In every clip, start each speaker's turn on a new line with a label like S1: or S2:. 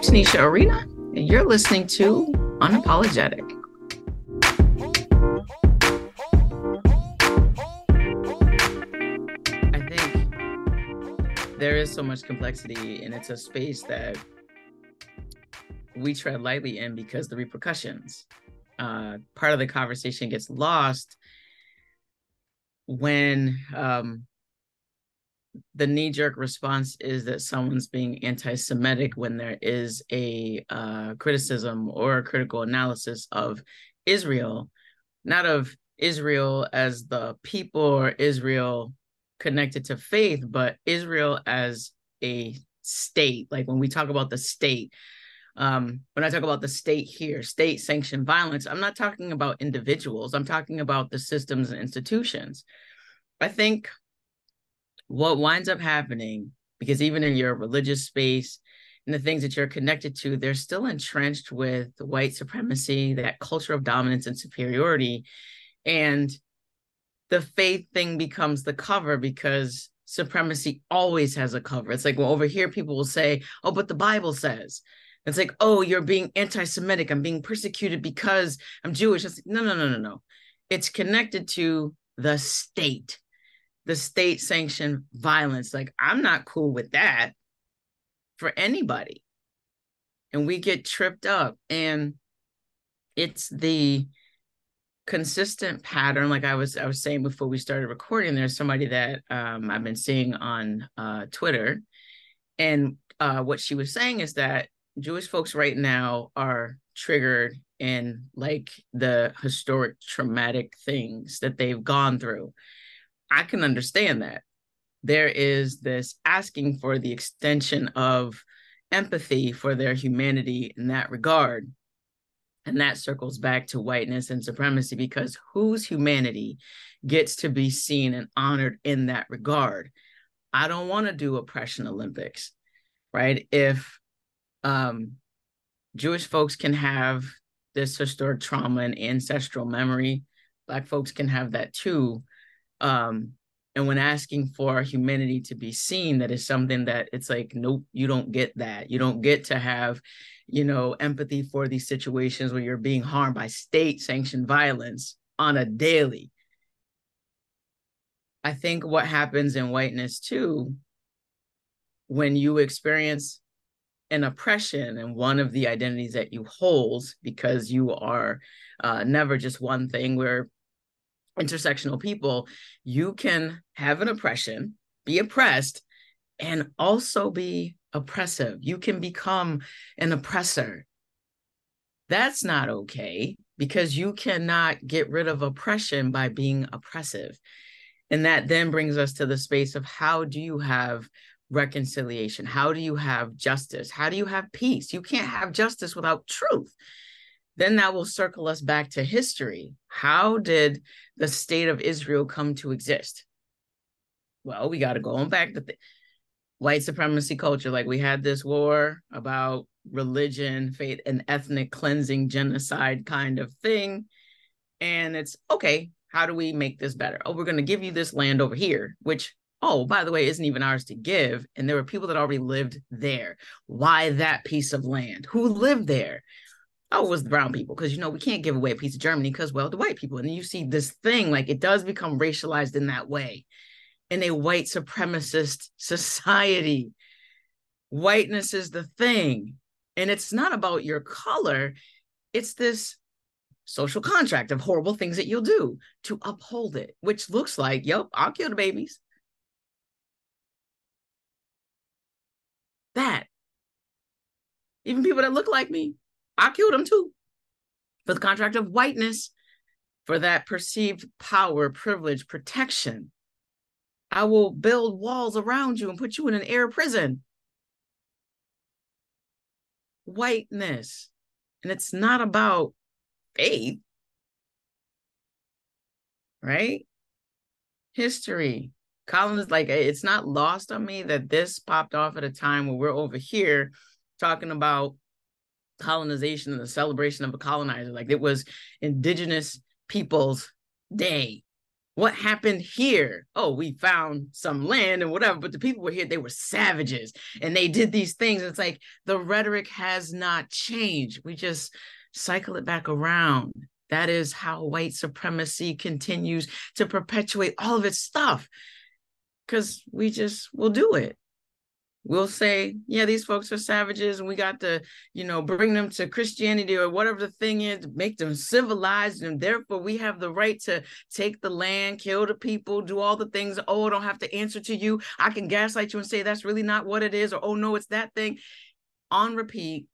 S1: I'm Tanisha Arena, and you're listening to Unapologetic. I think there is so much complexity, and it's a space that we tread lightly in because the repercussions. Uh, part of the conversation gets lost when um, the knee jerk response is that someone's being anti Semitic when there is a uh, criticism or a critical analysis of Israel, not of Israel as the people or Israel connected to faith, but Israel as a state. Like when we talk about the state, um, when I talk about the state here, state sanctioned violence, I'm not talking about individuals, I'm talking about the systems and institutions. I think what winds up happening, because even in your religious space and the things that you're connected to, they're still entrenched with the white supremacy, that culture of dominance and superiority. And the faith thing becomes the cover because supremacy always has a cover. It's like, well, over here, people will say, oh, but the Bible says. It's like, oh, you're being anti Semitic. I'm being persecuted because I'm Jewish. It's like, no, no, no, no, no. It's connected to the state, the state sanctioned violence. Like, I'm not cool with that for anybody. And we get tripped up. And it's the consistent pattern like i was i was saying before we started recording there's somebody that um, i've been seeing on uh, twitter and uh, what she was saying is that Jewish folks right now are triggered in like the historic traumatic things that they've gone through. I can understand that. There is this asking for the extension of empathy for their humanity in that regard. And that circles back to whiteness and supremacy because whose humanity gets to be seen and honored in that regard? I don't want to do oppression Olympics, right? If um, Jewish folks can have this historic trauma and ancestral memory. Black folks can have that too. Um, and when asking for humanity to be seen, that is something that it's like, nope, you don't get that. You don't get to have, you know, empathy for these situations where you're being harmed by state sanctioned violence on a daily. I think what happens in whiteness too, when you experience an oppression and one of the identities that you hold because you are uh, never just one thing we're intersectional people you can have an oppression be oppressed and also be oppressive you can become an oppressor that's not okay because you cannot get rid of oppression by being oppressive and that then brings us to the space of how do you have reconciliation? How do you have justice? How do you have peace? You can't have justice without truth. Then that will circle us back to history. How did the state of Israel come to exist? Well, we got to go on back to the white supremacy culture. Like we had this war about religion, faith, and ethnic cleansing, genocide kind of thing. And it's okay, how do we make this better? Oh, we're going to give you this land over here, which oh, by the way, isn't even ours to give. And there were people that already lived there. Why that piece of land? Who lived there? Oh, it was the brown people. Because, you know, we can't give away a piece of Germany because, well, the white people. And you see this thing, like it does become racialized in that way in a white supremacist society. Whiteness is the thing. And it's not about your color, it's this social contract of horrible things that you'll do to uphold it, which looks like, yep, I'll kill the babies. that. Even people that look like me, I killed them too. For the contract of whiteness, for that perceived power, privilege, protection. I will build walls around you and put you in an air prison. Whiteness. And it's not about faith, right? History, Colin is like it's not lost on me that this popped off at a time where we're over here talking about colonization and the celebration of a colonizer. Like it was indigenous people's day what happened here? Oh, we found some land and whatever, but the people were here, they were savages and they did these things. It's like the rhetoric has not changed. We just cycle it back around. That is how white supremacy continues to perpetuate all of its stuff because we just will do it we'll say, yeah, these folks are savages and we got to, you know, bring them to Christianity or whatever the thing is, make them civilized. And therefore we have the right to take the land, kill the people, do all the things. Oh, I don't have to answer to you. I can gaslight you and say that's really not what it is. Or, oh, no, it's that thing on repeat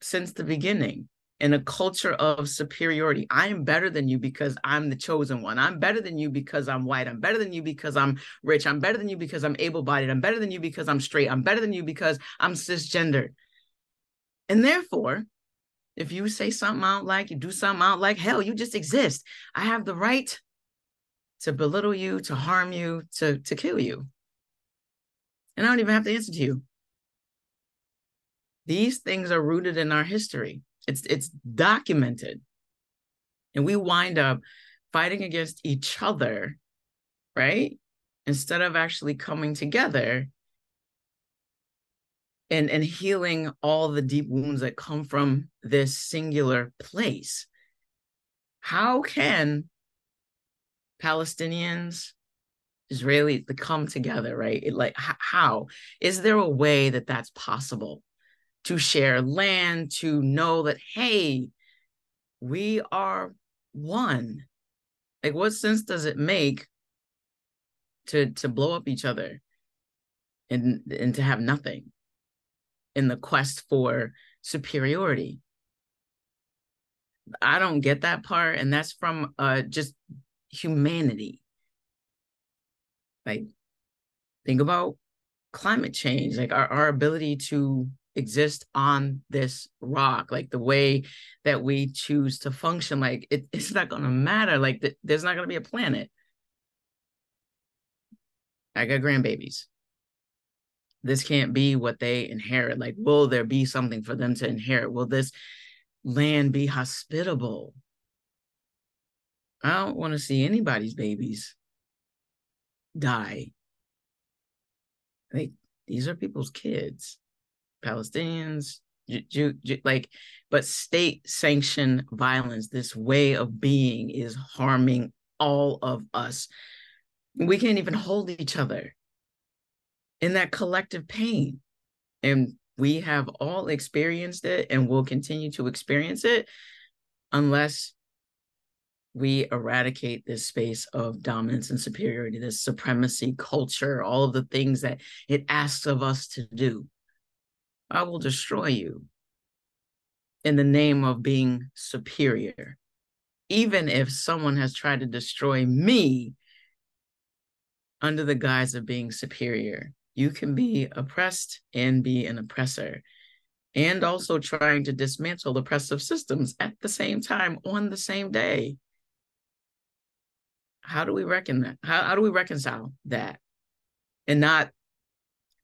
S1: since the beginning in a culture of superiority. I am better than you because I'm the chosen one. I'm better than you because I'm white. I'm better than you because I'm rich. I'm better than you because I'm able bodied. I'm better than you because I'm straight. I'm better than you because I'm cisgendered. And therefore, if you say something I don't like, you do something I don't like, hell, you just exist. I have the right to belittle you, to harm you, to, to kill you. And I don't even have to answer to you. These things are rooted in our history. It's it's documented. And we wind up fighting against each other, right? Instead of actually coming together and, and healing all the deep wounds that come from this singular place. How can Palestinians, Israelis come together, right? It, like, how is there a way that that's possible? To share land, to know that, hey, we are one. Like, what sense does it make to to blow up each other and and to have nothing in the quest for superiority? I don't get that part, and that's from uh just humanity. Like, think about climate change, like our, our ability to exist on this rock like the way that we choose to function like it, it's not going to matter like th- there's not going to be a planet. I got grandbabies. This can't be what they inherit like will there be something for them to inherit? Will this land be hospitable? I don't want to see anybody's babies die. Like these are people's kids Palestinians, Jew, Jew, like, but state sanctioned violence, this way of being is harming all of us. We can't even hold each other in that collective pain. And we have all experienced it and will continue to experience it unless we eradicate this space of dominance and superiority, this supremacy culture, all of the things that it asks of us to do. I will destroy you in the name of being superior. Even if someone has tried to destroy me under the guise of being superior, you can be oppressed and be an oppressor, and also trying to dismantle oppressive systems at the same time on the same day. How do we reckon that? How, how do we reconcile that and not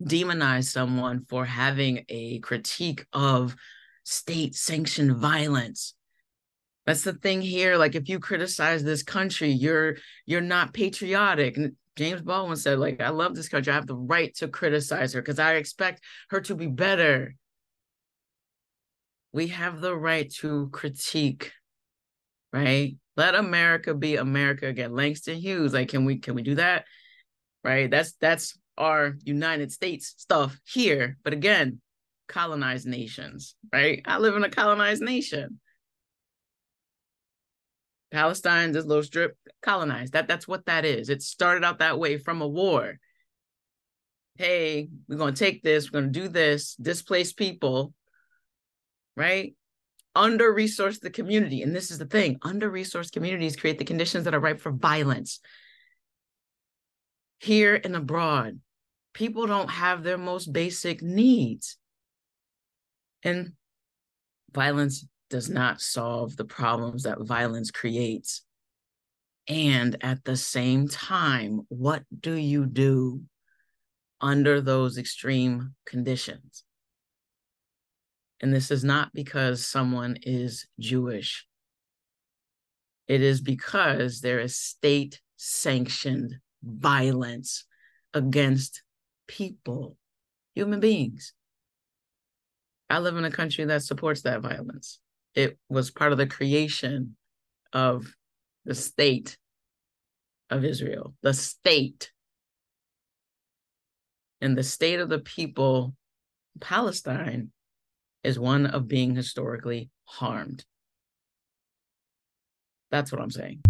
S1: demonize someone for having a critique of state sanctioned violence. That's the thing here like if you criticize this country you're you're not patriotic. And james baldwin said like i love this country. I have the right to criticize her because i expect her to be better. We have the right to critique right? Let america be america again. Langston hughes like can we can we do that? Right? That's that's our United States stuff here, but again, colonized nations, right? I live in a colonized nation. Palestine, this little strip, colonized. That that's what that is. It started out that way from a war. Hey, we're gonna take this, we're gonna do this, displace people, right? Under resource the community. And this is the thing under resourced communities create the conditions that are ripe for violence here and abroad people don't have their most basic needs. And violence does not solve the problems that violence creates. And at the same time, what do you do under those extreme conditions? And this is not because someone is Jewish. It is because there is state sanctioned violence against people, human beings. I live in a country that supports that violence. It was part of the creation of the state of Israel, the state. And the state of the people, Palestine, is one of being historically harmed. That's what I'm saying.